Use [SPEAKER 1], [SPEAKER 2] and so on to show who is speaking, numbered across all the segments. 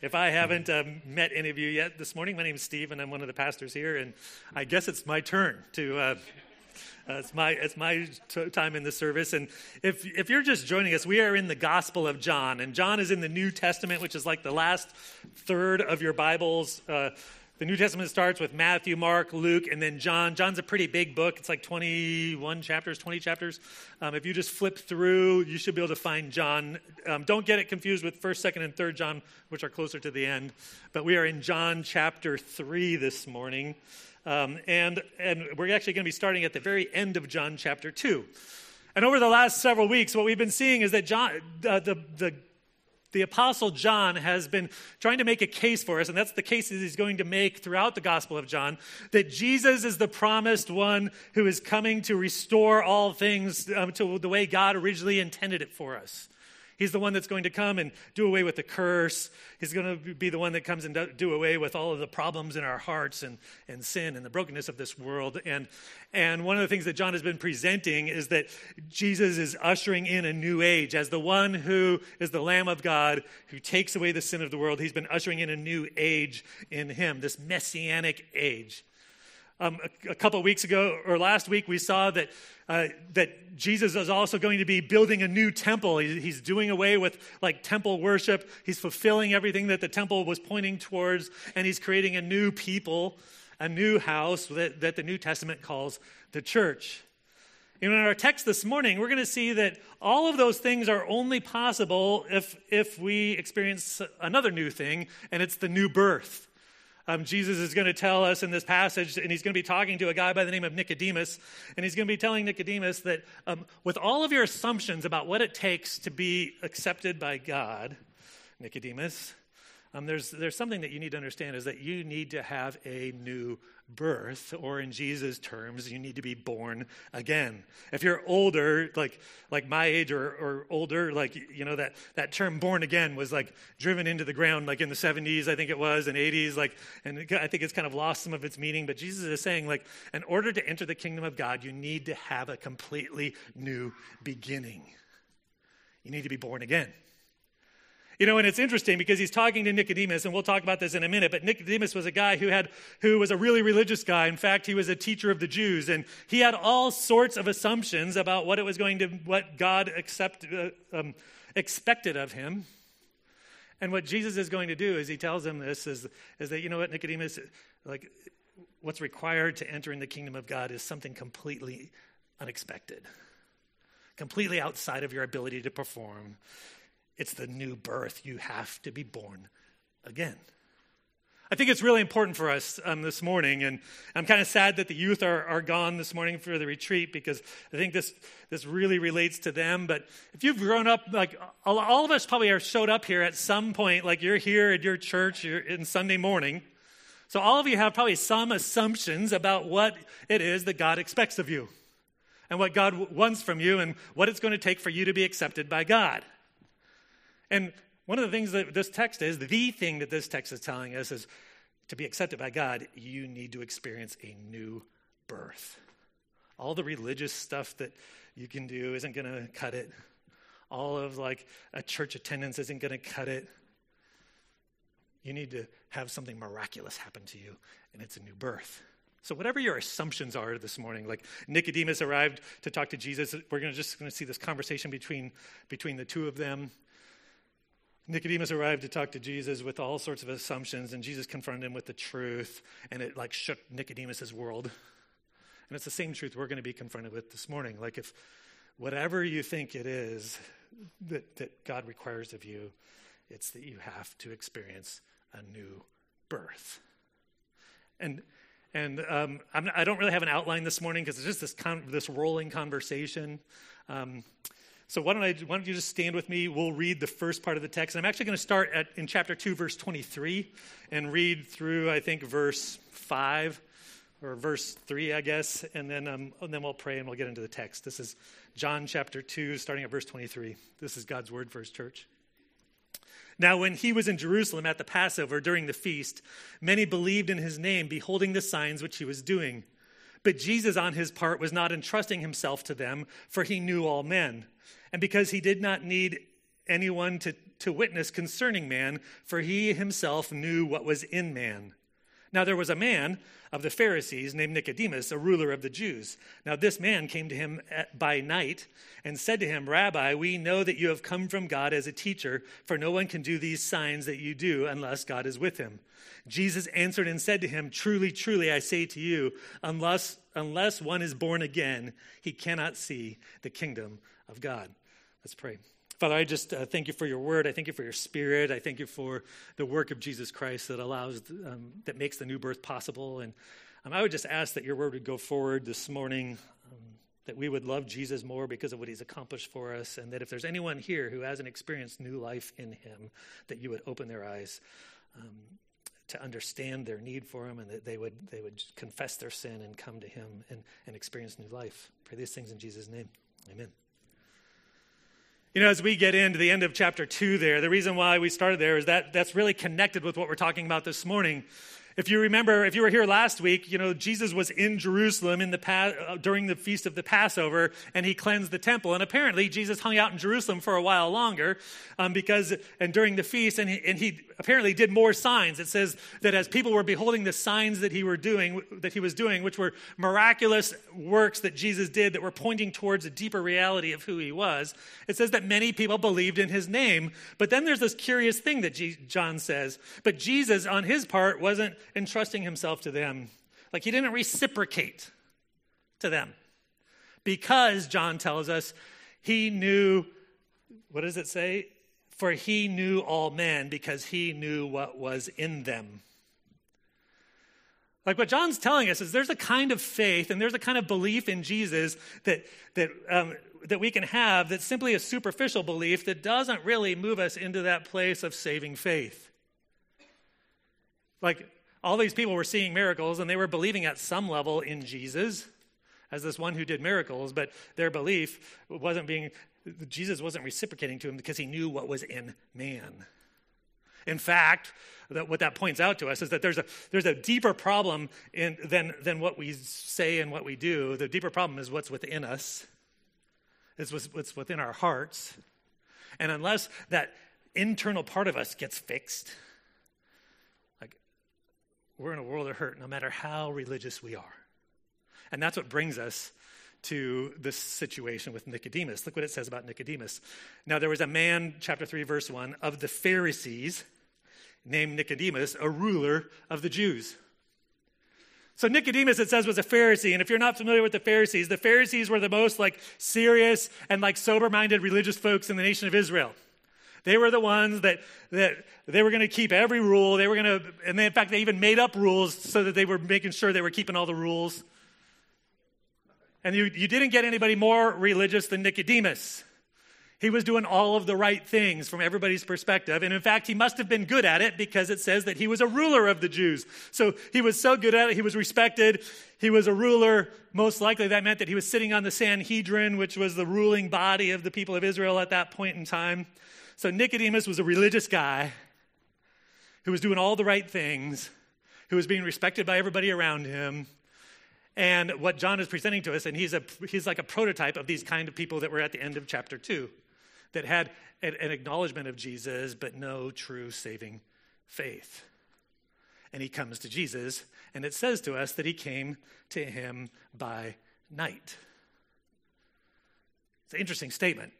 [SPEAKER 1] If I haven't um, met any of you yet this morning, my name is Steve, and I'm one of the pastors here. And I guess it's my turn to. Uh, uh, it's my it's my t- time in the service, and if if you're just joining us, we are in the Gospel of John, and John is in the New Testament, which is like the last third of your Bibles. Uh, the New Testament starts with Matthew, Mark, Luke, and then John. John's a pretty big book. It's like 21 chapters, 20 chapters. Um, if you just flip through, you should be able to find John. Um, don't get it confused with 1st, 2nd, and 3rd John, which are closer to the end. But we are in John chapter 3 this morning. Um, and, and we're actually going to be starting at the very end of John chapter 2. And over the last several weeks, what we've been seeing is that John, uh, the, the the Apostle John has been trying to make a case for us, and that's the case that he's going to make throughout the Gospel of John that Jesus is the promised one who is coming to restore all things um, to the way God originally intended it for us. He's the one that's going to come and do away with the curse. He's going to be the one that comes and do away with all of the problems in our hearts and, and sin and the brokenness of this world. And, and one of the things that John has been presenting is that Jesus is ushering in a new age. As the one who is the Lamb of God who takes away the sin of the world, he's been ushering in a new age in him, this messianic age. Um, a, a, couple weeks ago, or last week, we saw that, uh, that Jesus is also going to be building a new temple. He, he's doing away with like temple worship. He's fulfilling everything that the temple was pointing towards, and he's creating a new people, a new house that, that the New Testament calls the church. And in our text this morning, we're going to see that all of those things are only possible if, if we experience another new thing, and it's the new birth um, Jesus is going to tell us in this passage, and he's going to be talking to a guy by the name of Nicodemus, and he's going to be telling Nicodemus that um, with all of your assumptions about what it takes to be accepted by God, Nicodemus, um, there's, there's something that you need to understand is that you need to have a new birth, or in Jesus' terms, you need to be born again. If you're older, like, like my age or, or older, like, you know, that, that term born again was like driven into the ground, like in the 70s, I think it was, and 80s, like, and I think it's kind of lost some of its meaning. But Jesus is saying, like, in order to enter the kingdom of God, you need to have a completely new beginning. You need to be born again. You know, and it's interesting because he's talking to Nicodemus, and we'll talk about this in a minute, but Nicodemus was a guy who had who was a really religious guy. In fact, he was a teacher of the Jews, and he had all sorts of assumptions about what it was going to what God accept, uh, um, expected of him. And what Jesus is going to do is he tells him this is, is that, you know what, Nicodemus, like what's required to enter in the kingdom of God is something completely unexpected, completely outside of your ability to perform. It's the new birth. You have to be born again. I think it's really important for us um, this morning, and I'm kind of sad that the youth are, are gone this morning for the retreat because I think this, this really relates to them. But if you've grown up, like all, all of us probably are showed up here at some point, like you're here at your church you're in Sunday morning. So all of you have probably some assumptions about what it is that God expects of you and what God wants from you and what it's going to take for you to be accepted by God. And one of the things that this text is, the thing that this text is telling us is to be accepted by God, you need to experience a new birth. All the religious stuff that you can do isn't going to cut it. All of like a church attendance isn't going to cut it. You need to have something miraculous happen to you, and it's a new birth. So, whatever your assumptions are this morning, like Nicodemus arrived to talk to Jesus, we're gonna just going to see this conversation between, between the two of them. Nicodemus arrived to talk to Jesus with all sorts of assumptions, and Jesus confronted him with the truth, and it like shook Nicodemus's world. And it's the same truth we're going to be confronted with this morning. Like if whatever you think it is that, that God requires of you, it's that you have to experience a new birth. And and um, I do not really have an outline this morning because it's just this con- this rolling conversation. Um, so why don't, I, why don't you just stand with me? We'll read the first part of the text. I'm actually going to start at, in chapter 2, verse 23, and read through, I think, verse 5 or verse 3, I guess, and then, um, and then we'll pray and we'll get into the text. This is John chapter 2, starting at verse 23. This is God's word for his church. Now, when he was in Jerusalem at the Passover during the feast, many believed in his name, beholding the signs which he was doing. But Jesus, on his part, was not entrusting himself to them, for he knew all men and because he did not need anyone to to witness concerning man, for he himself knew what was in man. Now there was a man of the Pharisees named Nicodemus, a ruler of the Jews. Now this man came to him at, by night and said to him, Rabbi, we know that you have come from God as a teacher, for no one can do these signs that you do unless God is with him. Jesus answered and said to him, Truly, truly, I say to you, unless, unless one is born again, he cannot see the kingdom of God. Let's pray. Father, I just uh, thank you for your word. I thank you for your spirit. I thank you for the work of Jesus Christ that allows, um, that makes the new birth possible. And um, I would just ask that your word would go forward this morning, um, that we would love Jesus more because of what he's accomplished for us, and that if there's anyone here who hasn't experienced new life in him, that you would open their eyes. Um, to understand their need for him and that they would they would confess their sin and come to him and, and experience new life. Pray these things in Jesus' name. Amen. You know, as we get into the end of chapter two there, the reason why we started there is that that's really connected with what we're talking about this morning. If you remember, if you were here last week, you know, Jesus was in Jerusalem in the pa- uh, during the feast of the Passover and he cleansed the temple. And apparently, Jesus hung out in Jerusalem for a while longer um, because, and during the feast, and he, and he apparently did more signs. It says that as people were beholding the signs that he were doing, that he was doing, which were miraculous works that Jesus did that were pointing towards a deeper reality of who he was, it says that many people believed in his name. But then there's this curious thing that G- John says. But Jesus, on his part, wasn't entrusting himself to them. Like he didn't reciprocate to them. Because, John tells us, he knew, what does it say? For he knew all men because he knew what was in them. Like what John's telling us is there's a kind of faith and there's a kind of belief in Jesus that, that, um, that we can have that's simply a superficial belief that doesn't really move us into that place of saving faith. Like all these people were seeing miracles and they were believing at some level in Jesus as this one who did miracles, but their belief wasn't being, Jesus wasn't reciprocating to him because he knew what was in man. In fact, that what that points out to us is that there's a, there's a deeper problem in, than, than what we say and what we do. The deeper problem is what's within us, what's, what's within our hearts. And unless that internal part of us gets fixed, we're in a world of hurt no matter how religious we are. And that's what brings us to this situation with Nicodemus. Look what it says about Nicodemus. Now, there was a man, chapter 3, verse 1, of the Pharisees named Nicodemus, a ruler of the Jews. So Nicodemus, it says, was a Pharisee. And if you're not familiar with the Pharisees, the Pharisees were the most like serious and like sober-minded religious folks in the nation of Israel. They were the ones that, that they were going to keep every rule. They were going to, and they, in fact, they even made up rules so that they were making sure they were keeping all the rules. And you, you didn't get anybody more religious than Nicodemus. He was doing all of the right things from everybody's perspective. And in fact, he must have been good at it because it says that he was a ruler of the Jews. So he was so good at it, he was respected. He was a ruler. Most likely, that meant that he was sitting on the Sanhedrin, which was the ruling body of the people of Israel at that point in time. So Nicodemus was a religious guy who was doing all the right things, who was being respected by everybody around him. And what John is presenting to us, and he's, a, he's like a prototype of these kind of people that were at the end of chapter 2, that had an, an acknowledgement of Jesus, but no true saving faith. And he comes to Jesus, and it says to us that he came to him by night. It's an interesting statement.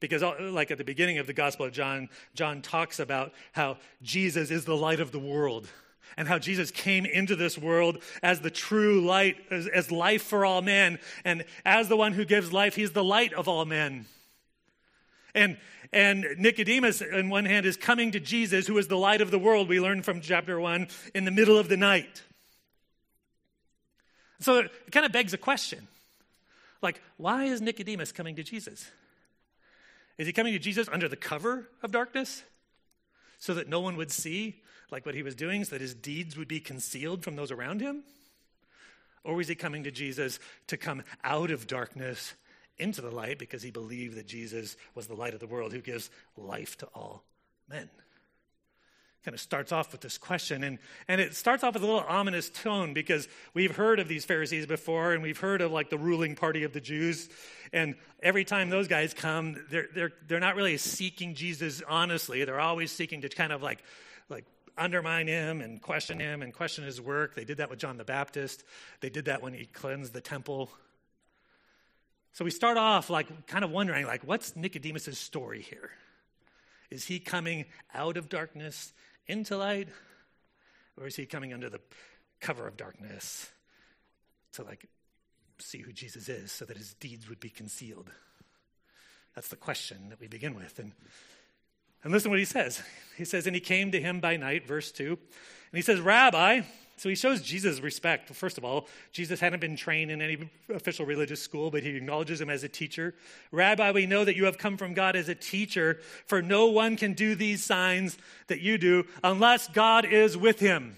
[SPEAKER 1] Because, uh, like at the beginning of the Gospel of John, John talks about how Jesus is the light of the world and how Jesus came into this world as the true light, as, as, life for all men. And as the one who gives life, he's the light of all men. And, and Nicodemus, on one hand, is coming to Jesus, who is the light of the world, we learn from chapter 1, in the middle of the night. So it kind of begs a question like, why is Nicodemus coming to Jesus? Is he coming to Jesus under the cover of darkness so that no one would see like what he was doing, so that his deeds would be concealed from those around him? Or was he coming to Jesus to come out of darkness into the light because he believed that Jesus was the light of the world who gives life to all men? Kind of starts off with this question. And, and it starts off with a little ominous tone because we've heard of these Pharisees before and we've heard of like the ruling party of the Jews. And every time those guys come, they're, they're, they're not really seeking Jesus honestly. They're always seeking to kind of like, like undermine him and question him and question his work. They did that with John the Baptist. They did that when he cleansed the temple. So we start off like kind of wondering like what's Nicodemus' story here? Is he coming out of darkness into light? Or is he coming under the cover of darkness to like see who Jesus is so that his deeds would be concealed? That's the question that we begin with. And, and listen what he says. He says, And he came to him by night, verse 2. And he says, Rabbi, so he shows Jesus respect. First of all, Jesus hadn't been trained in any official religious school, but he acknowledges him as a teacher. Rabbi, we know that you have come from God as a teacher, for no one can do these signs that you do unless God is with him.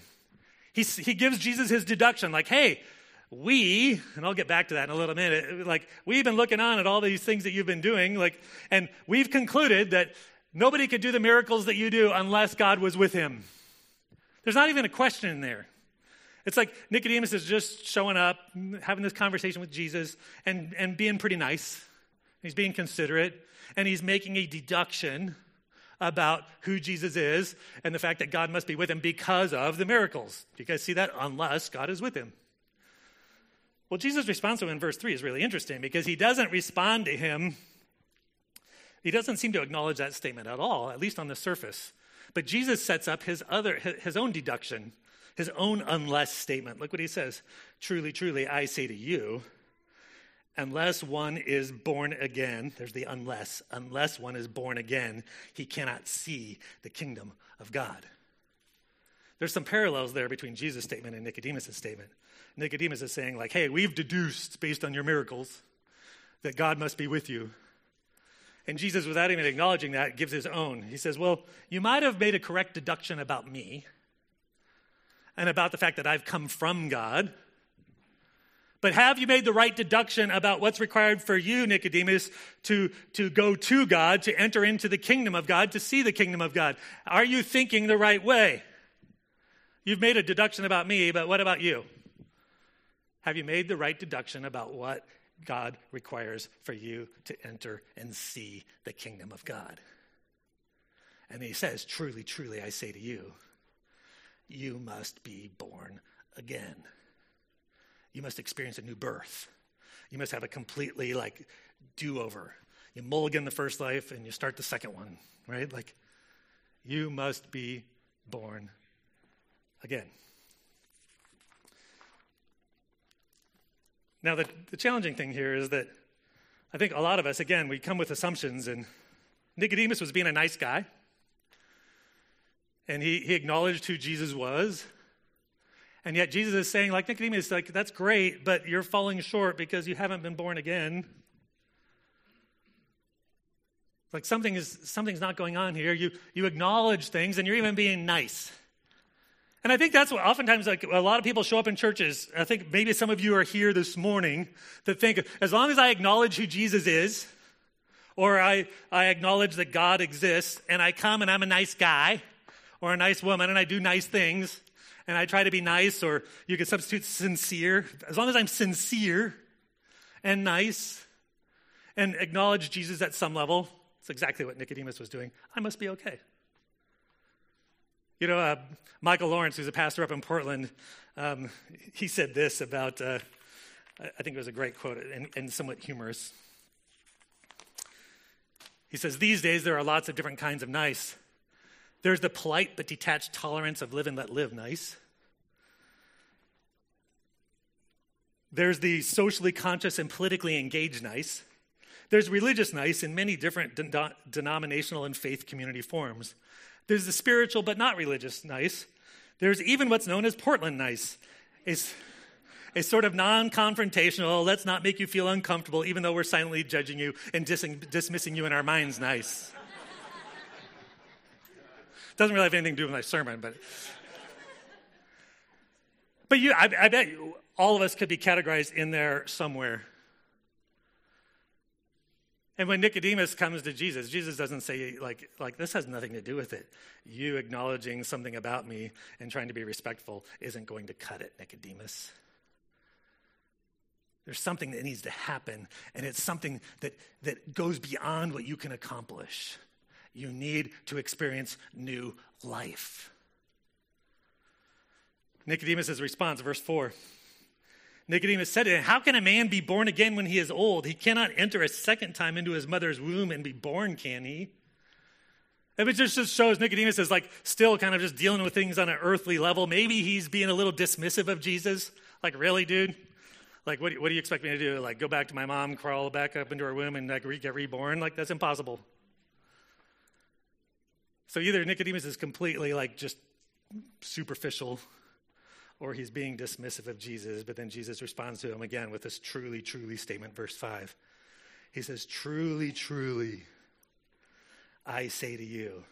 [SPEAKER 1] He, he gives Jesus his deduction, like, hey, we, and I'll get back to that in a little minute, like, we've been looking on at all these things that you've been doing, like, and we've concluded that nobody could do the miracles that you do unless God was with him. There's not even a question in there. It's like Nicodemus is just showing up, having this conversation with Jesus, and, and being pretty nice. He's being considerate, and he's making a deduction about who Jesus is and the fact that God must be with him because of the miracles. Do you guys see that? Unless God is with him. Well, Jesus' response to him in verse 3 is really interesting because he doesn't respond to him. He doesn't seem to acknowledge that statement at all, at least on the surface. But Jesus sets up his other his own deduction his own unless statement. Look what he says Truly, truly, I say to you, unless one is born again, there's the unless, unless one is born again, he cannot see the kingdom of God. There's some parallels there between Jesus' statement and Nicodemus' statement. Nicodemus is saying, like, hey, we've deduced based on your miracles that God must be with you. And Jesus, without even acknowledging that, gives his own. He says, Well, you might have made a correct deduction about me and about the fact that I've come from God. But have you made the right deduction about what's required for you, Nicodemus, to, to go to God, to enter into the kingdom of God, to see the kingdom of God? Are you thinking the right way? You've made a deduction about me, but what about you? Have you made the right deduction about what God requires for you to enter and see the kingdom of God? And he says, Truly, truly, I say to you, you must be born again. You must experience a new birth. You must have a completely like do over. You mulligan the first life and you start the second one, right? Like you must be born again. Now, the, the challenging thing here is that I think a lot of us, again, we come with assumptions, and Nicodemus was being a nice guy and he, he acknowledged who Jesus was. And yet Jesus is saying, like Nicodemus, like, that's great, but you're falling short because you haven't been born again. Like something is something's not going on here. You you acknowledge things and you're even being nice. And I think that's what oftentimes like a lot of people show up in churches. I think maybe some of you are here this morning that think as long as I acknowledge who Jesus is, or I, I acknowledge that God exists, and I come and I'm a nice guy, or a nice woman and I do nice things and I try to be nice, or you can substitute sincere. As long as I'm sincere and nice and acknowledge Jesus at some level, it's exactly what Nicodemus was doing. I must be okay. You know, uh, Michael Lawrence, who's a pastor up in Portland, um, he said this about, uh, I think it was a great quote and, and somewhat humorous. He says, These days there are lots of different kinds of nice. There's the polite but detached tolerance of live and let live nice. There's the socially conscious and politically engaged nice. There's religious nice in many different de- denominational and faith community forms. There's the spiritual but not religious nice. There's even what's known as Portland nice. It's a sort of non confrontational, let's not make you feel uncomfortable, even though we're silently judging you and dis- dismissing you in our minds nice. Doesn't really have anything to do with my sermon, but. But you, I, I bet you, all of us could be categorized in there somewhere. And when Nicodemus comes to Jesus, Jesus doesn't say, like, like, this has nothing to do with it. You acknowledging something about me and trying to be respectful isn't going to cut it, Nicodemus. There's something that needs to happen, and it's something that, that goes beyond what you can accomplish. You need to experience new life. Nicodemus' response, verse 4. Nicodemus said to him, How can a man be born again when he is old? He cannot enter a second time into his mother's womb and be born, can he? And it just shows Nicodemus is like still kind of just dealing with things on an earthly level. Maybe he's being a little dismissive of Jesus. Like, really, dude? Like, what, what do you expect me to do? Like, go back to my mom, crawl back up into her womb, and like get reborn? Like, that's impossible. So either Nicodemus is completely like just superficial or he's being dismissive of Jesus. But then Jesus responds to him again with this truly, truly statement, verse 5. He says, Truly, truly, I say to you,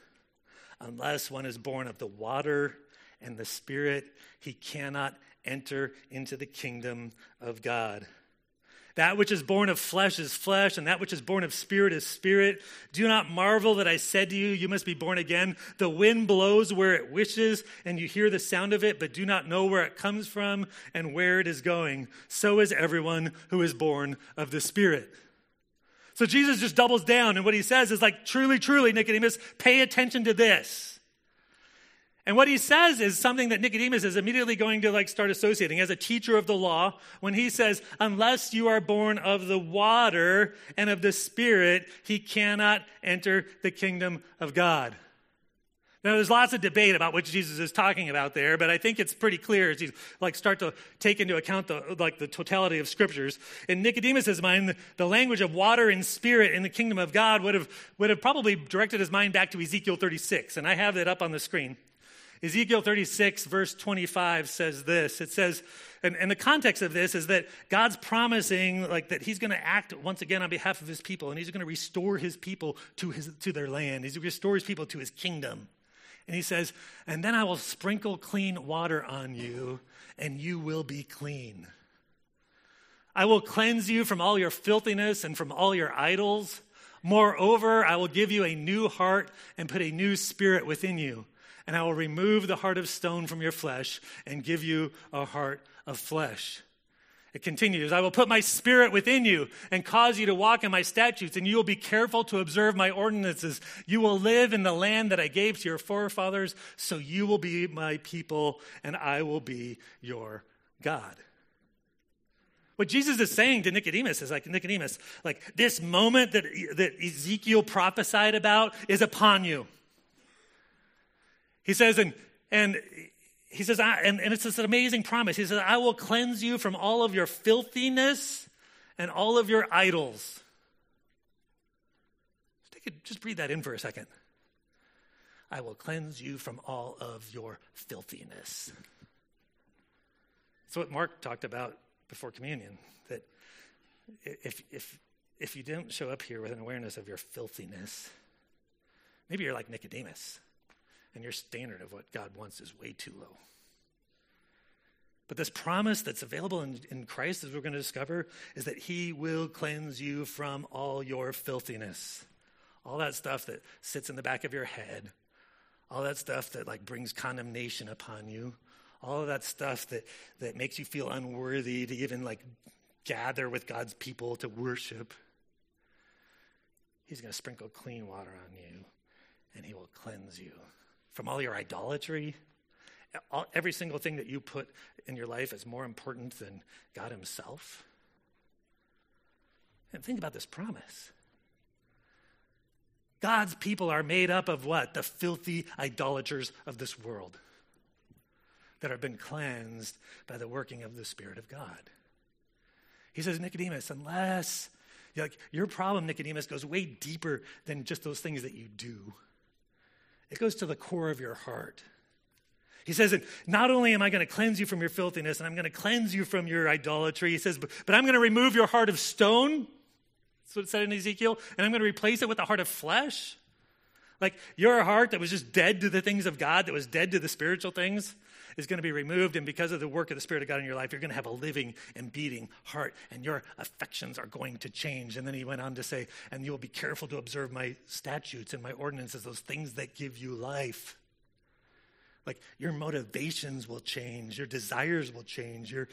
[SPEAKER 1] unless one is born of the water and the Spirit, he cannot enter into the kingdom of God. That which is born of flesh is flesh, and that which is born of spirit is spirit. Do not marvel that I said to you, You must be born again. The wind blows where it wishes, and you hear the sound of it, but do not know where it comes from and where it is going. So is everyone who is born of the Spirit. So Jesus just doubles down, and what he says is like, Truly, truly, Nicodemus, pay attention to this. And what he says is something that Nicodemus is immediately going to like start associating as a teacher of the law when he says, unless you are born of the water and of the spirit, he cannot enter the kingdom of God. Now, there's lots of debate about what Jesus is talking about there, but I think it's pretty clear as you like start to take into account the like the totality of scriptures. In Nicodemus's mind, the, the language of water and spirit in the kingdom of God would have would have probably directed his mind back to Ezekiel 36, and I have that up on the screen. Ezekiel 36, verse 25 says this. It says, and, and the context of this is that God's promising like that he's going to act once again on behalf of his people, and he's going to restore his people to, his, to their land. He's going to restore his people to his kingdom. And he says, and then I will sprinkle clean water on you, and you will be clean. I will cleanse you from all your filthiness and from all your idols. Moreover, I will give you a new heart and put a new spirit within you and I will remove the heart of stone from your flesh and give you a heart of flesh. It continues, I will put my spirit within you and cause you to walk in my statutes, and you will be careful to observe my ordinances. You will live in the land that I gave to your forefathers, so you will be my people, and I will be your God. What Jesus is saying to Nicodemus is like, Nicodemus, like this moment that, that Ezekiel prophesied about is upon you. He says, and, and he says, I, and, and it's this amazing promise. He says, I will cleanse you from all of your filthiness and all of your idols. Take it, just breathe that in for a second. I will cleanse you from all of your filthiness. That's what Mark talked about before communion. That if, if, if you don't show up here with an awareness of your filthiness, maybe you're like Nicodemus and your standard of what God wants is way too low. But this promise that's available in, in Christ, as we're going to discover, is that He will cleanse you from all your filthiness. All that stuff that sits in the back of your head, all that stuff that like brings condemnation upon you, all of that stuff that, that makes you feel unworthy to even like gather with God's people to worship. He's going to sprinkle clean water on you and He will cleanse you from all your idolatry. All, every single thing that you put in your life is more important than God Himself. And think about this promise. God's people are made up of what? The filthy idolaters of this world that have been cleansed by the working of the Spirit of God. He says, Nicodemus, unless, like, your problem, Nicodemus, goes way deeper than just those things that you do. It goes to the core of your heart. He says, that not only am I going to cleanse you from your filthiness and I'm going to cleanse you from your idolatry, he says, but, but I'm going to remove your heart of stone. That's what it said in Ezekiel. And I'm going to replace it with a heart of flesh. Like your heart that was just dead to the things of God, that was dead to the spiritual things, is going to be removed. And because of the work of the Spirit of God in your life, you're going to have a living and beating heart, and your affections are going to change. And then he went on to say, And you will be careful to observe my statutes and my ordinances, those things that give you life. Like your motivations will change, your desires will change, your,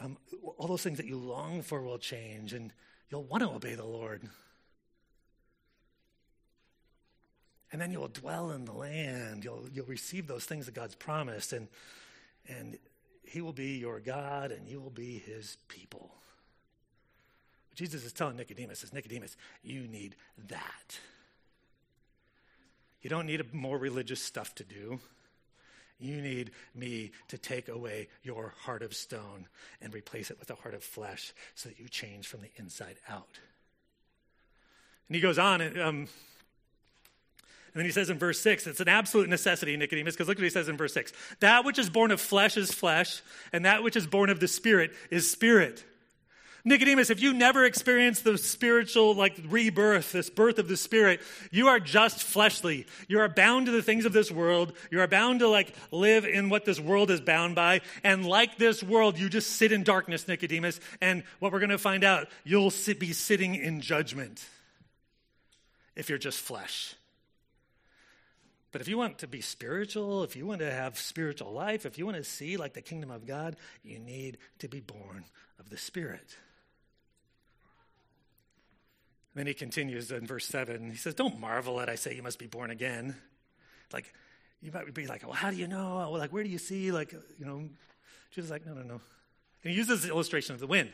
[SPEAKER 1] um, all those things that you long for will change, and you'll want to obey the Lord. And then you'll dwell in the land. You'll, you'll receive those things that God's promised, and, and He will be your God, and you will be His people. Jesus is telling Nicodemus, says, Nicodemus, you need that. You don't need more religious stuff to do. You need me to take away your heart of stone and replace it with a heart of flesh so that you change from the inside out. And he goes on, and, um, and then he says in verse 6, it's an absolute necessity, Nicodemus, because look what he says in verse 6 That which is born of flesh is flesh, and that which is born of the Spirit is spirit. Nicodemus, if you never experienced the spiritual, like rebirth, this birth of the Spirit, you are just fleshly. You are bound to the things of this world. You are bound to like live in what this world is bound by. And like this world, you just sit in darkness, Nicodemus. And what we're going to find out, you'll sit, be sitting in judgment if you're just flesh. But if you want to be spiritual, if you want to have spiritual life, if you want to see like the kingdom of God, you need to be born of the Spirit. Then he continues in verse 7. He says, Don't marvel at I say you must be born again. Like, you might be like, Well, how do you know? Like, where do you see? Like, you know, Jesus is like, No, no, no. And he uses the illustration of the wind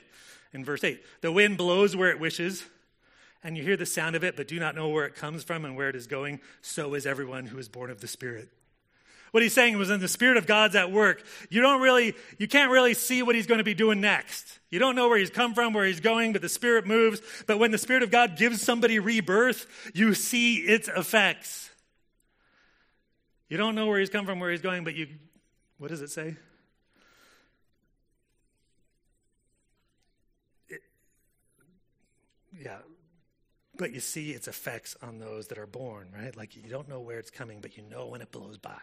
[SPEAKER 1] in verse 8. The wind blows where it wishes, and you hear the sound of it, but do not know where it comes from and where it is going. So is everyone who is born of the Spirit. What he's saying was, in the Spirit of God's at work, you don't really, you can't really see what he's going to be doing next. You don't know where he's come from, where he's going, but the Spirit moves. But when the Spirit of God gives somebody rebirth, you see its effects. You don't know where he's come from, where he's going, but you, what does it say? Yeah, but you see its effects on those that are born, right? Like you don't know where it's coming, but you know when it blows by.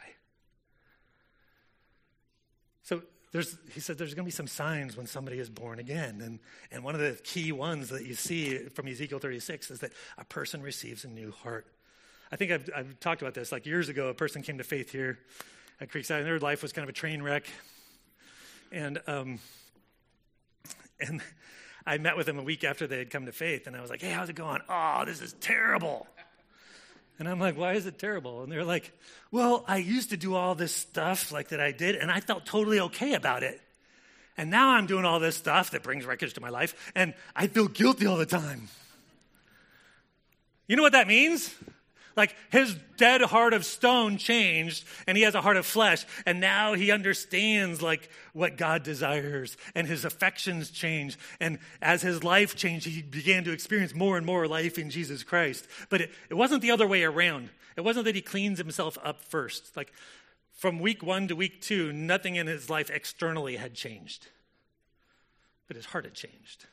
[SPEAKER 1] So there's, he said there's going to be some signs when somebody is born again. And, and one of the key ones that you see from Ezekiel 36 is that a person receives a new heart. I think I've, I've talked about this. Like years ago, a person came to faith here at Creekside, and their life was kind of a train wreck. And, um, and I met with them a week after they had come to faith, and I was like, hey, how's it going? Oh, this is terrible. And I'm like, why is it terrible? And they're like, well, I used to do all this stuff like that I did, and I felt totally okay about it. And now I'm doing all this stuff that brings wreckage to my life, and I feel guilty all the time. You know what that means? Like his dead heart of stone changed and he has a heart of flesh. And now he understands like what God desires and his affections change. And as his life changed, he began to experience more and more life in Jesus Christ. But it, it wasn't the other way around. It wasn't that he cleans himself up first. Like from week one to week two, nothing in his life externally had changed. But his heart had changed.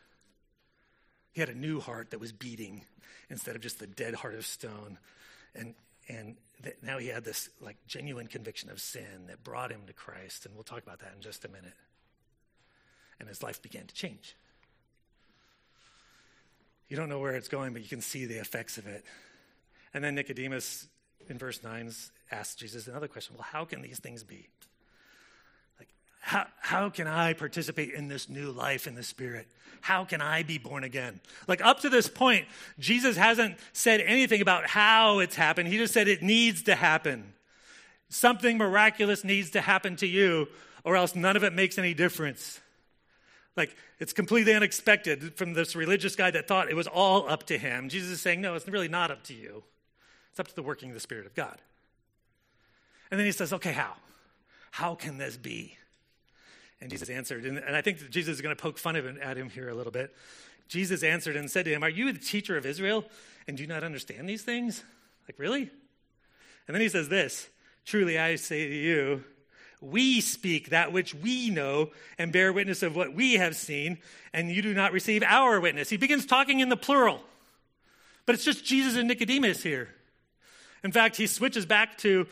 [SPEAKER 1] He had a new heart that was beating instead of just the dead heart of stone and and th- now he had this like genuine conviction of sin that brought him to Christ, and we'll talk about that in just a minute. And his life began to change. You don't know where it's going, but you can see the effects of it. And then Nicodemus, in verse 9, asks Jesus another question Well, how can these things be? How, how can I participate in this new life in the Spirit? How can I be born again? Like up to this point, Jesus hasn't said anything about how it's happened. He just said it needs to happen. Something miraculous needs to happen to you, or else none of it makes any difference. Like it's completely unexpected from this religious guy that thought it was all up to him. Jesus is saying, no, it's really not up to you. It's up to the working of the Spirit of God. And then he says, okay, how? How can this be? And Jesus answered, and, and I think Jesus is going to poke fun at him here a little bit. Jesus answered and said to him, Are you the teacher of Israel and do not understand these things? Like, really? And then he says this Truly I say to you, we speak that which we know and bear witness of what we have seen, and you do not receive our witness. He begins talking in the plural, but it's just Jesus and Nicodemus here. In fact, he switches back to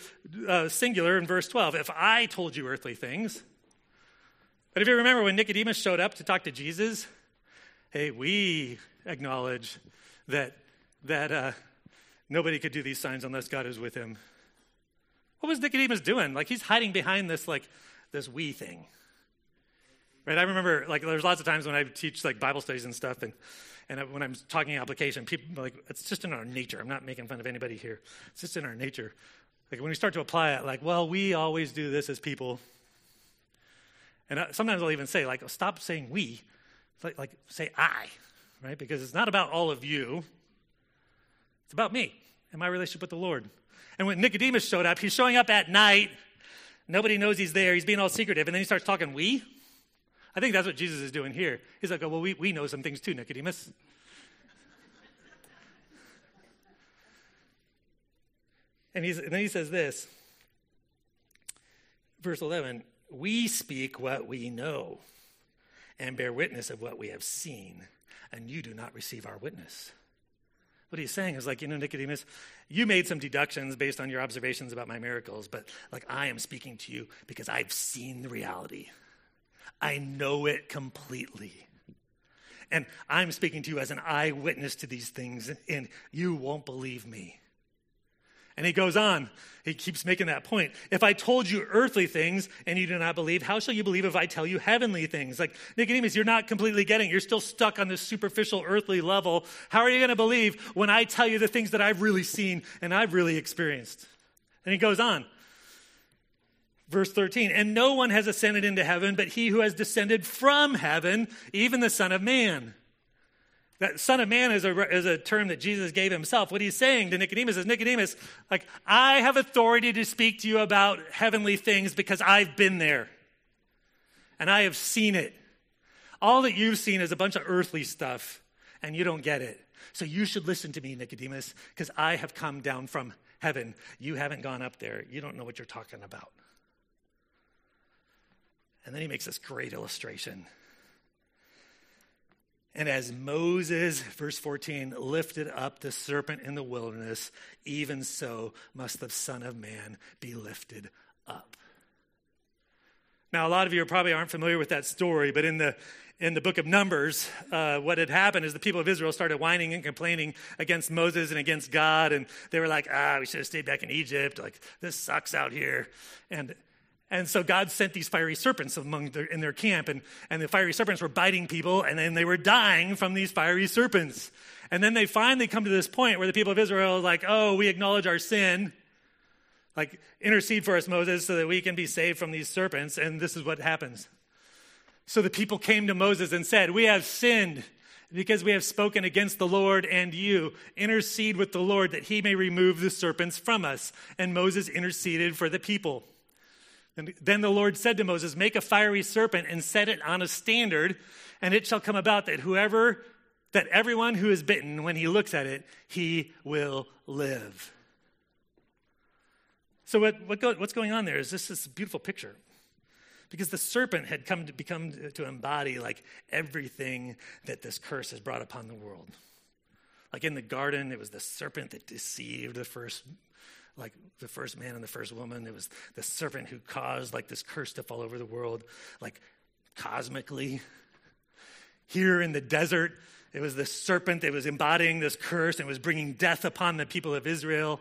[SPEAKER 1] uh, singular in verse 12. If I told you earthly things. But if you remember when Nicodemus showed up to talk to Jesus, hey, we acknowledge that, that uh, nobody could do these signs unless God is with him. What was Nicodemus doing? Like he's hiding behind this like this we thing. Right? I remember like there's lots of times when I teach like Bible studies and stuff and and when I'm talking application, people like it's just in our nature. I'm not making fun of anybody here. It's just in our nature. Like when we start to apply it, like, well, we always do this as people. And sometimes I'll even say, like, stop saying we, like, like say I, right? Because it's not about all of you. It's about me and my relationship with the Lord. And when Nicodemus showed up, he's showing up at night. Nobody knows he's there. He's being all secretive. And then he starts talking we. I think that's what Jesus is doing here. He's like, oh, well, we, we know some things too, Nicodemus. and, he's, and then he says this, verse 11 We speak what we know and bear witness of what we have seen, and you do not receive our witness. What he's saying is like, you know, Nicodemus, you made some deductions based on your observations about my miracles, but like I am speaking to you because I've seen the reality. I know it completely. And I'm speaking to you as an eyewitness to these things, and you won't believe me. And he goes on, he keeps making that point. If I told you earthly things and you do not believe, how shall you believe if I tell you heavenly things? Like, Nicodemus, you're not completely getting it. You're still stuck on this superficial earthly level. How are you going to believe when I tell you the things that I've really seen and I've really experienced? And he goes on. Verse 13, and no one has ascended into heaven but he who has descended from heaven, even the Son of Man. That Son of Man is a, is a term that Jesus gave himself. What he's saying to Nicodemus is Nicodemus, like, I have authority to speak to you about heavenly things because I've been there and I have seen it. All that you've seen is a bunch of earthly stuff and you don't get it. So you should listen to me, Nicodemus, because I have come down from heaven. You haven't gone up there. You don't know what you're talking about. And then he makes this great illustration. And as Moses, verse 14, lifted up the serpent in the wilderness, even so must the Son of Man be lifted up. Now, a lot of you probably aren't familiar with that story, but in the in the book of Numbers, uh, what had happened is the people of Israel started whining and complaining against Moses and against God, and they were like, "Ah, we should have stayed back in Egypt. Like this sucks out here." And and so God sent these fiery serpents among their, in their camp, and, and the fiery serpents were biting people, and then they were dying from these fiery serpents. And then they finally come to this point where the people of Israel are like, oh, we acknowledge our sin. Like, intercede for us, Moses, so that we can be saved from these serpents. And this is what happens. So the people came to Moses and said, We have sinned because we have spoken against the Lord and you. Intercede with the Lord that he may remove the serpents from us. And Moses interceded for the people. Then the Lord said to Moses, Make a fiery serpent and set it on a standard, and it shall come about that whoever, that everyone who is bitten, when he looks at it, he will live. So, what, what go, what's going on there is this, this beautiful picture. Because the serpent had come to become to embody like everything that this curse has brought upon the world. Like in the garden, it was the serpent that deceived the first like the first man and the first woman. It was the serpent who caused like this curse to fall over the world, like cosmically. Here in the desert, it was the serpent that was embodying this curse and was bringing death upon the people of Israel.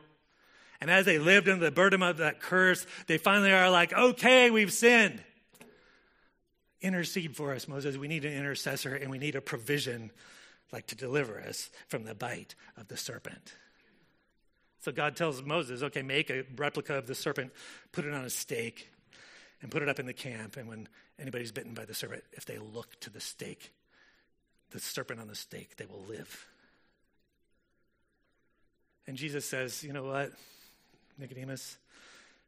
[SPEAKER 1] And as they lived under the burden of that curse, they finally are like, okay, we've sinned. Intercede for us, Moses. We need an intercessor and we need a provision, like to deliver us from the bite of the serpent. So God tells Moses, okay, make a replica of the serpent, put it on a stake, and put it up in the camp. And when anybody's bitten by the serpent, if they look to the stake, the serpent on the stake, they will live. And Jesus says, you know what, Nicodemus,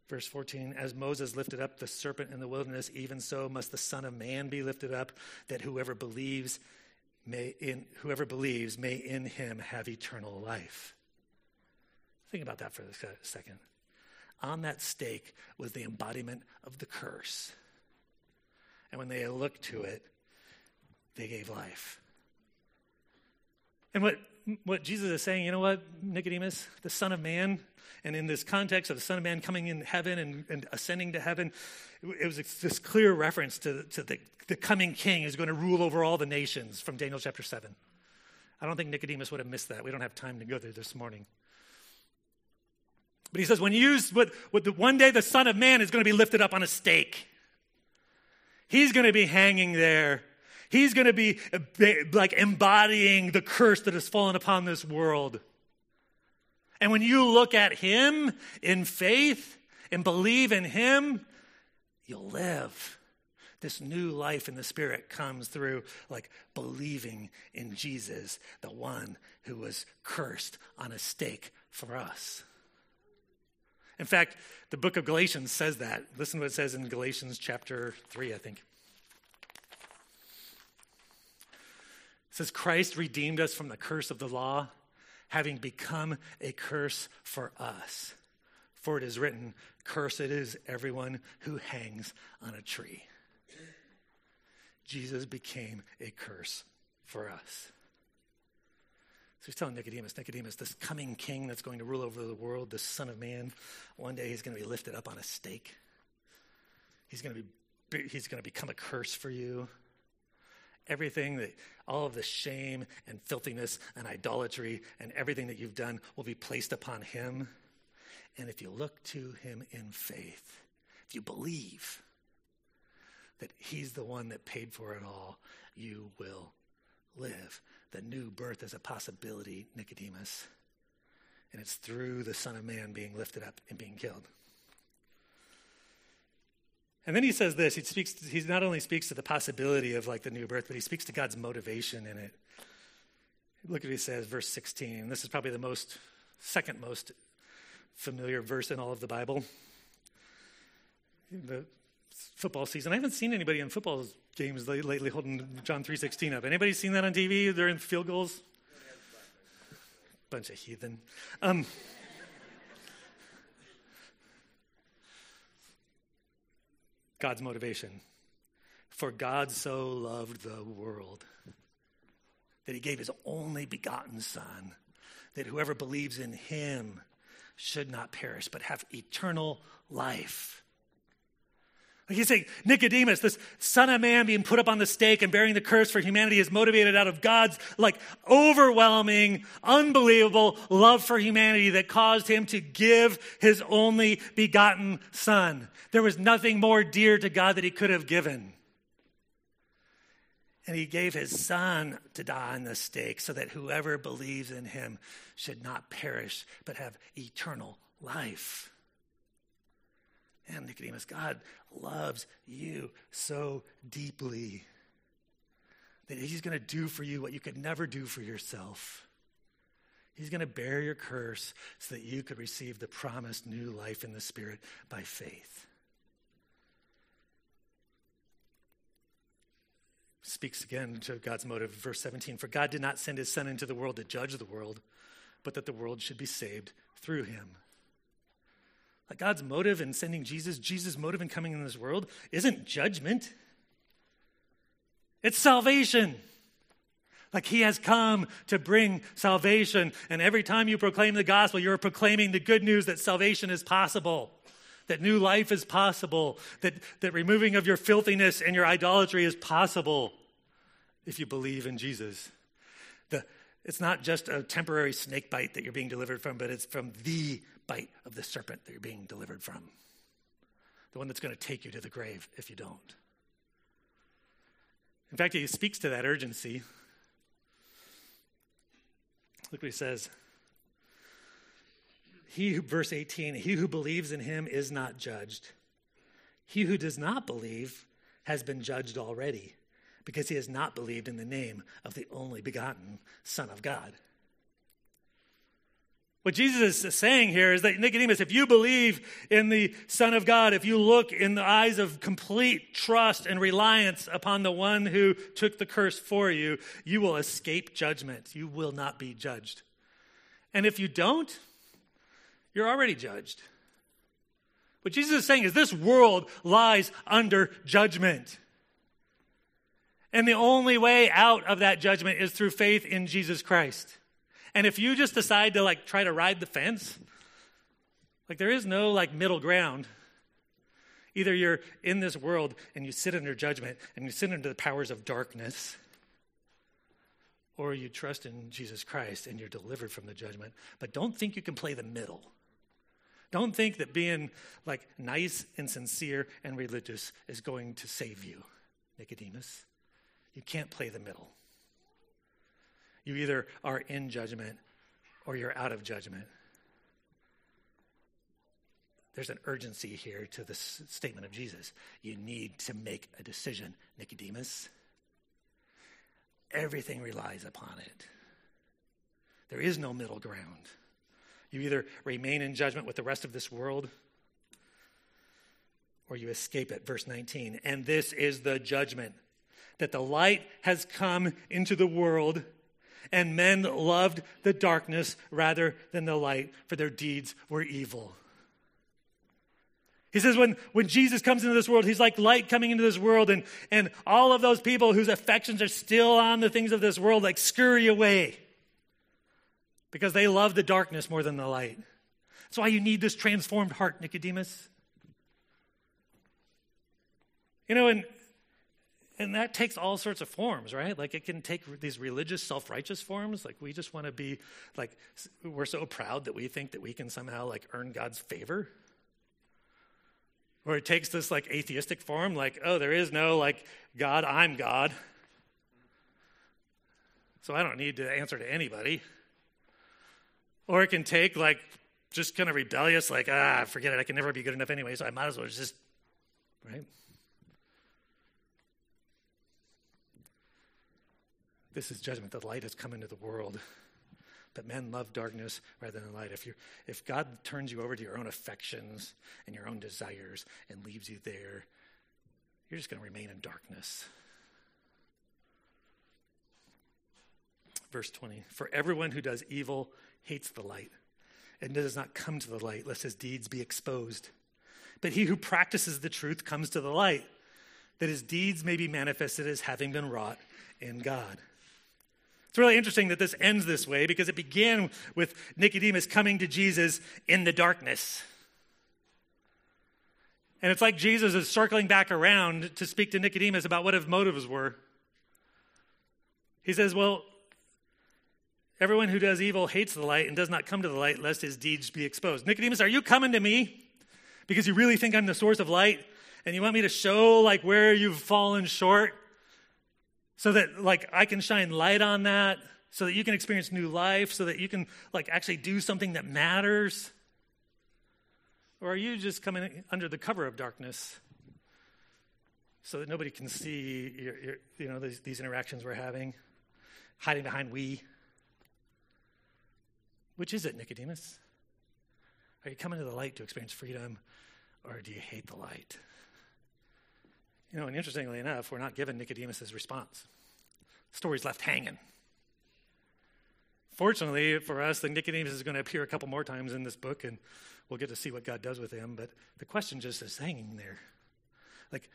[SPEAKER 1] verse 14, as Moses lifted up the serpent in the wilderness, even so must the Son of Man be lifted up, that whoever believes may in whoever believes may in him have eternal life. Think about that for a second. On that stake was the embodiment of the curse. And when they looked to it, they gave life. And what, what Jesus is saying, you know what, Nicodemus, the Son of Man, and in this context of the Son of Man coming in heaven and, and ascending to heaven, it was this clear reference to, to the, the coming king who's going to rule over all the nations from Daniel chapter 7. I don't think Nicodemus would have missed that. We don't have time to go there this morning. But he says, when with the, one day the Son of Man is going to be lifted up on a stake. He's going to be hanging there. He's going to be like embodying the curse that has fallen upon this world. And when you look at him in faith and believe in him, you'll live. This new life in the Spirit comes through like believing in Jesus, the one who was cursed on a stake for us. In fact, the book of Galatians says that. Listen to what it says in Galatians chapter 3, I think. It says, Christ redeemed us from the curse of the law having become a curse for us. For it is written, Cursed is everyone who hangs on a tree. Jesus became a curse for us. So he's telling Nicodemus, Nicodemus, this coming king that's going to rule over the world, this Son of Man, one day he's going to be lifted up on a stake. He's going to be he's going to become a curse for you everything that all of the shame and filthiness and idolatry and everything that you've done will be placed upon him. And if you look to him in faith, if you believe that he's the one that paid for it all, you will live. The new birth is a possibility, Nicodemus. And it's through the Son of Man being lifted up and being killed. And then he says this. He speaks. He not only speaks to the possibility of like the new birth, but he speaks to God's motivation in it. Look at what he says, verse 16. This is probably the most second most familiar verse in all of the Bible. The football season. I haven't seen anybody in football games lately holding John 3:16 up. Anybody seen that on TV during field goals? Bunch of heathen. Um, God's motivation. For God so loved the world that he gave his only begotten Son, that whoever believes in him should not perish, but have eternal life. He's saying, Nicodemus, this son of man being put up on the stake and bearing the curse for humanity is motivated out of God's like overwhelming, unbelievable love for humanity that caused him to give his only begotten son. There was nothing more dear to God that he could have given. And he gave his son to die on the stake so that whoever believes in him should not perish, but have eternal life. And Nicodemus, God loves you so deeply that he's going to do for you what you could never do for yourself. He's going to bear your curse so that you could receive the promised new life in the Spirit by faith. Speaks again to God's motive, verse 17 For God did not send his Son into the world to judge the world, but that the world should be saved through him. Like God's motive in sending Jesus, Jesus' motive in coming in this world isn't judgment, it's salvation. Like he has come to bring salvation. And every time you proclaim the gospel, you're proclaiming the good news that salvation is possible, that new life is possible, that, that removing of your filthiness and your idolatry is possible if you believe in Jesus. The, it's not just a temporary snake bite that you're being delivered from, but it's from the bite of the serpent that you're being delivered from. The one that's going to take you to the grave if you don't. In fact, he speaks to that urgency. Look what he says. He who, verse 18, he who believes in him is not judged. He who does not believe has been judged already because he has not believed in the name of the only begotten Son of God. What Jesus is saying here is that Nicodemus, if you believe in the Son of God, if you look in the eyes of complete trust and reliance upon the one who took the curse for you, you will escape judgment. You will not be judged. And if you don't, you're already judged. What Jesus is saying is this world lies under judgment. And the only way out of that judgment is through faith in Jesus Christ. And if you just decide to like try to ride the fence, like there is no like middle ground. Either you're in this world and you sit under judgment and you sit under the powers of darkness, or you trust in Jesus Christ and you're delivered from the judgment. But don't think you can play the middle. Don't think that being like nice and sincere and religious is going to save you, Nicodemus. You can't play the middle. You either are in judgment or you're out of judgment. There's an urgency here to this statement of Jesus. You need to make a decision, Nicodemus. Everything relies upon it. There is no middle ground. You either remain in judgment with the rest of this world or you escape it. Verse 19. And this is the judgment that the light has come into the world, and men loved the darkness rather than the light, for their deeds were evil. He says, when, when Jesus comes into this world, he's like light coming into this world, and, and all of those people whose affections are still on the things of this world, like scurry away because they love the darkness more than the light. That's why you need this transformed heart, Nicodemus. You know, and and that takes all sorts of forms, right? Like it can take these religious, self-righteous forms. Like we just want to be like we're so proud that we think that we can somehow like earn God's favor. Or it takes this like atheistic form, like, oh, there is no like God, I'm God. So I don't need to answer to anybody. Or it can take like just kind of rebellious, like, ah, forget it, I can never be good enough anyway, so I might as well just, right? This is judgment. The light has come into the world. But men love darkness rather than light. If, you if God turns you over to your own affections and your own desires and leaves you there, you're just going to remain in darkness. Verse 20 For everyone who does evil hates the light and does not come to the light, lest his deeds be exposed. But he who practices the truth comes to the light, that his deeds may be manifested as having been wrought in God. It's really interesting that this ends this way because it began with Nicodemus coming to Jesus in the darkness. And it's like Jesus is circling back around to speak to Nicodemus about what his motives were. He says, Well, everyone who does evil hates the light and does not come to the light lest his deeds be exposed. Nicodemus, are you coming to me because you really think I'm the source of light and you want me to show like where you've fallen short? So that like I can shine light on that, so that you can experience new life, so that you can like actually do something that matters? Or are you just coming under the cover of darkness so that nobody can see your, your, you know these, these interactions we're having, hiding behind we? Which is it, Nicodemus? Are you coming to the light to experience freedom, or do you hate the light? You know, and interestingly enough, we're not given Nicodemus' response. The story's left hanging. Fortunately for us, the Nicodemus is going to appear a couple more times in this book, and we'll get to see what God does with him. But the question just is hanging there. Like,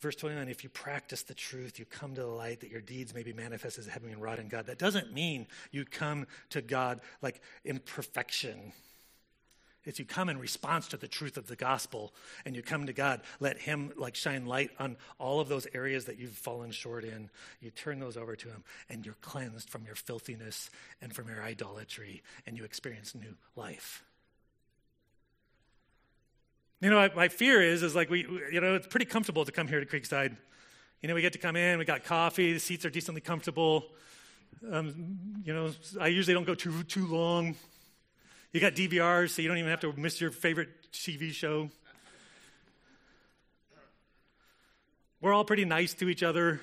[SPEAKER 1] verse 29 if you practice the truth, you come to the light that your deeds may be manifest as having been wrought in God. That doesn't mean you come to God like in is you come in response to the truth of the gospel and you come to God. Let Him like shine light on all of those areas that you've fallen short in. You turn those over to Him and you're cleansed from your filthiness and from your idolatry and you experience new life. You know, my fear is, is like we, you know, it's pretty comfortable to come here to Creekside. You know, we get to come in, we got coffee, the seats are decently comfortable. Um, you know, I usually don't go too too long. You got DVRs, so you don't even have to miss your favorite TV show. We're all pretty nice to each other.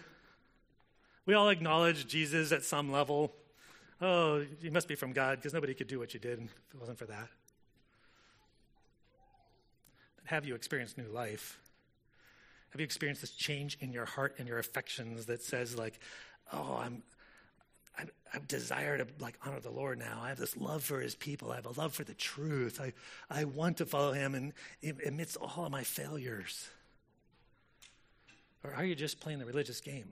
[SPEAKER 1] We all acknowledge Jesus at some level. Oh, you must be from God because nobody could do what you did if it wasn't for that. But have you experienced new life? Have you experienced this change in your heart and your affections that says, like, oh, I'm, I, I desire to like honor the Lord now. I have this love for His people. I have a love for the truth. I, I want to follow Him, and amidst all of my failures. Or are you just playing the religious game?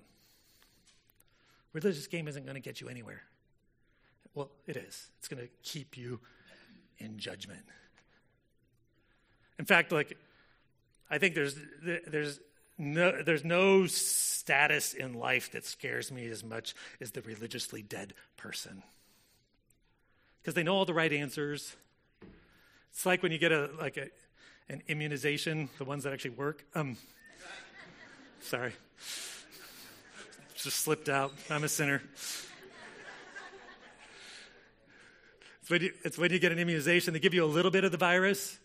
[SPEAKER 1] Religious game isn't going to get you anywhere. Well, it is. It's going to keep you in judgment. In fact, like, I think there's, there's, no, there's no status in life that scares me as much as the religiously dead person. Because they know all the right answers. It's like when you get a, like a, an immunization, the ones that actually work. Um, sorry. Just slipped out. I'm a sinner. It's when, you, it's when you get an immunization, they give you a little bit of the virus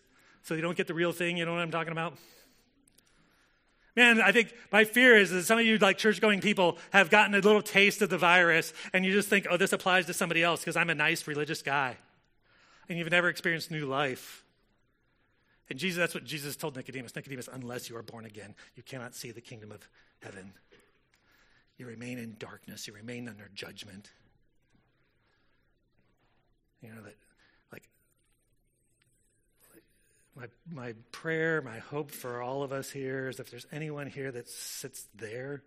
[SPEAKER 1] so you don't get the real thing. You know what I'm talking about? Man, I think my fear is that some of you, like church going people, have gotten a little taste of the virus and you just think, oh, this applies to somebody else because I'm a nice religious guy. And you've never experienced new life. And Jesus, that's what Jesus told Nicodemus Nicodemus, unless you are born again, you cannot see the kingdom of heaven. You remain in darkness, you remain under judgment. You know, that my, my prayer, my hope for all of us here is if there's anyone here that sits there,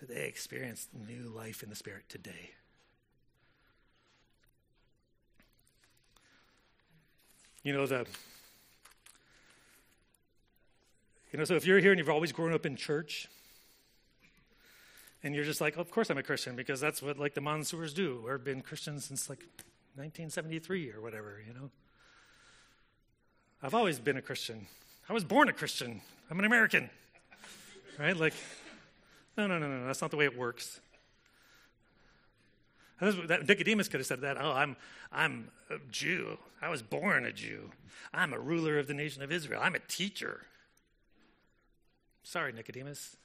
[SPEAKER 1] that they experience new life in the Spirit today. You know, the. You know, so if you're here and you've always grown up in church, and you're just like, of course I'm a Christian because that's what like the Mansours do. We've been Christians since like 1973 or whatever, you know. I've always been a Christian. I was born a Christian. I'm an American. Right? Like, no, no, no, no, that's not the way it works. That Nicodemus could have said that. Oh, I'm, I'm a Jew. I was born a Jew. I'm a ruler of the nation of Israel. I'm a teacher. Sorry, Nicodemus.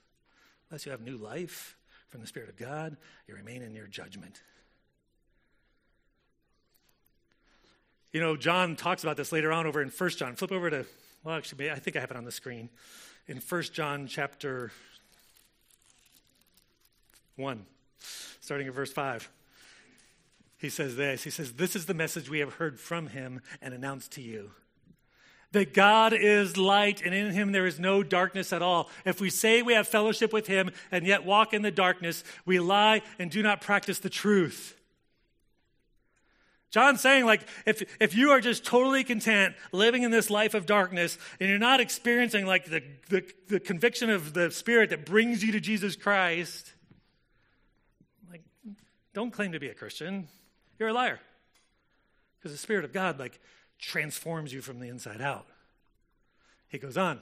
[SPEAKER 1] Unless you have new life from the Spirit of God, you remain in your judgment. You know, John talks about this later on over in 1 John. Flip over to, well, actually, I think I have it on the screen. In 1 John chapter 1, starting at verse 5. He says this He says, This is the message we have heard from him and announced to you. That God is light and in him there is no darkness at all. If we say we have fellowship with him and yet walk in the darkness, we lie and do not practice the truth. John's saying, like, if, if you are just totally content living in this life of darkness and you're not experiencing, like, the, the, the conviction of the Spirit that brings you to Jesus Christ, like, don't claim to be a Christian. You're a liar. Because the Spirit of God, like, transforms you from the inside out. He goes on.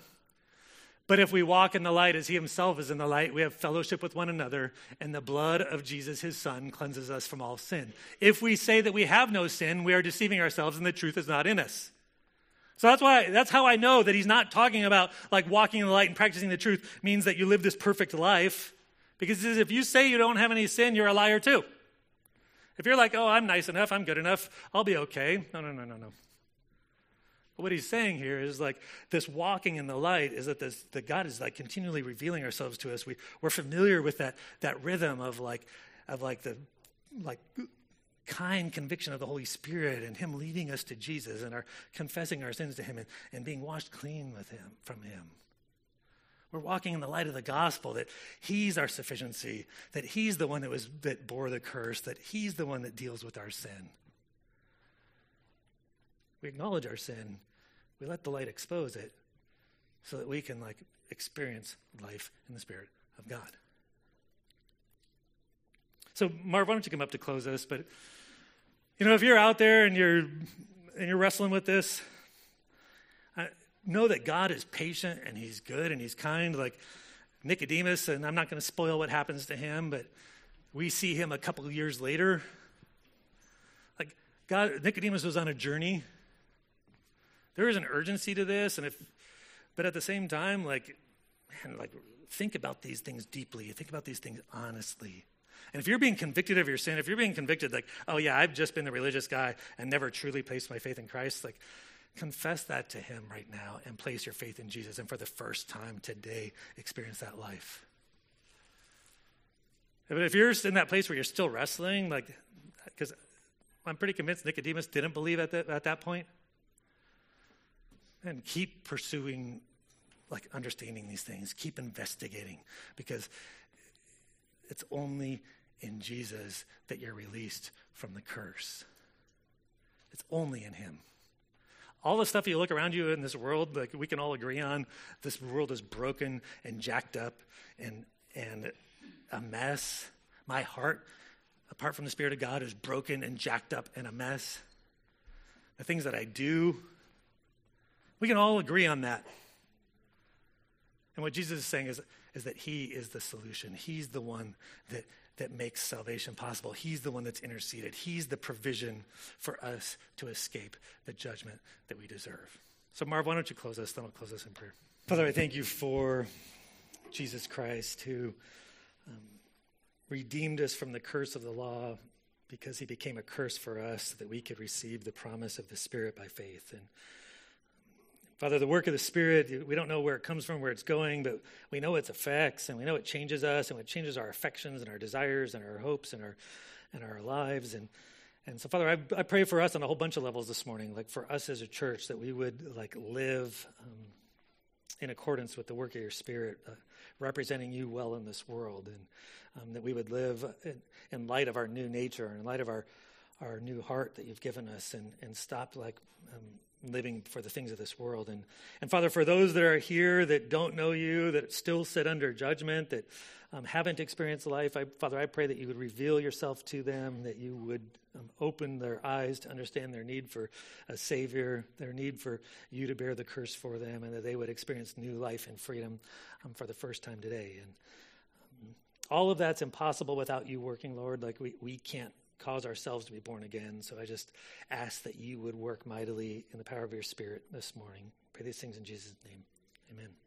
[SPEAKER 1] But if we walk in the light as he himself is in the light, we have fellowship with one another, and the blood of Jesus, his son, cleanses us from all sin. If we say that we have no sin, we are deceiving ourselves, and the truth is not in us. So that's why that's how I know that he's not talking about like walking in the light and practicing the truth means that you live this perfect life. Because if you say you don't have any sin, you're a liar too. If you're like, oh, I'm nice enough, I'm good enough, I'll be okay. No, no, no, no, no. What he's saying here is like this walking in the light is that this, that God is like continually revealing ourselves to us. We, we're familiar with that, that rhythm of like, of like the, like kind conviction of the Holy Spirit and Him leading us to Jesus and our confessing our sins to Him and, and being washed clean with Him from Him. We're walking in the light of the gospel that He's our sufficiency, that He's the one that was that bore the curse, that He's the one that deals with our sin. We acknowledge our sin we let the light expose it so that we can like experience life in the spirit of god. So marv why don't you come up to close this but you know if you're out there and you're and you're wrestling with this I know that god is patient and he's good and he's kind like nicodemus and i'm not going to spoil what happens to him but we see him a couple years later. Like god nicodemus was on a journey there is an urgency to this, and if, but at the same time, like, man, like, think about these things deeply. Think about these things honestly. And if you're being convicted of your sin, if you're being convicted, like, oh yeah, I've just been the religious guy and never truly placed my faith in Christ, like, confess that to Him right now and place your faith in Jesus. And for the first time today, experience that life. But if you're in that place where you're still wrestling, like, because I'm pretty convinced Nicodemus didn't believe at, the, at that point and keep pursuing like understanding these things keep investigating because it's only in Jesus that you're released from the curse. It's only in Him. All the stuff you look around you in this world, like we can all agree on, this world is broken and jacked up and, and a mess. My heart, apart from the Spirit of God, is broken and jacked up and a mess. The things that I do, we can all agree on that. And what Jesus is saying is, is that He is the solution. He's the one that, that makes salvation possible. He's the one that's interceded. He's the provision for us to escape the judgment that we deserve. So, Marv, why don't you close us? Then I'll close us in prayer. Father, I thank you for Jesus Christ who um, redeemed us from the curse of the law because he became a curse for us so that we could receive the promise of the Spirit by faith. And Father, the work of the Spirit, we don't know where it comes from, where it's going, but we know its effects and we know it changes us and it changes our affections and our desires and our hopes and our and our lives. And and so, Father, I, I pray for us on a whole bunch of levels this morning, like for us as a church, that we would like live um, in accordance with the work of your Spirit, uh, representing you well in this world, and um, that we would live in, in, light of our new nature, in light of our our new heart that you've given us, and and stop like um, living for the things of this world. And, and Father, for those that are here that don't know you, that still sit under judgment, that um, haven't experienced life, I, Father, I pray that you would reveal yourself to them, that you would um, open their eyes to understand their need for a Savior, their need for you to bear the curse for them, and that they would experience new life and freedom um, for the first time today. And um, all of that's impossible without you working, Lord. Like we, we can't cause ourselves to be born again. So I just ask that you would work mightily in the power of your Spirit this morning. Pray these things in Jesus' name. Amen.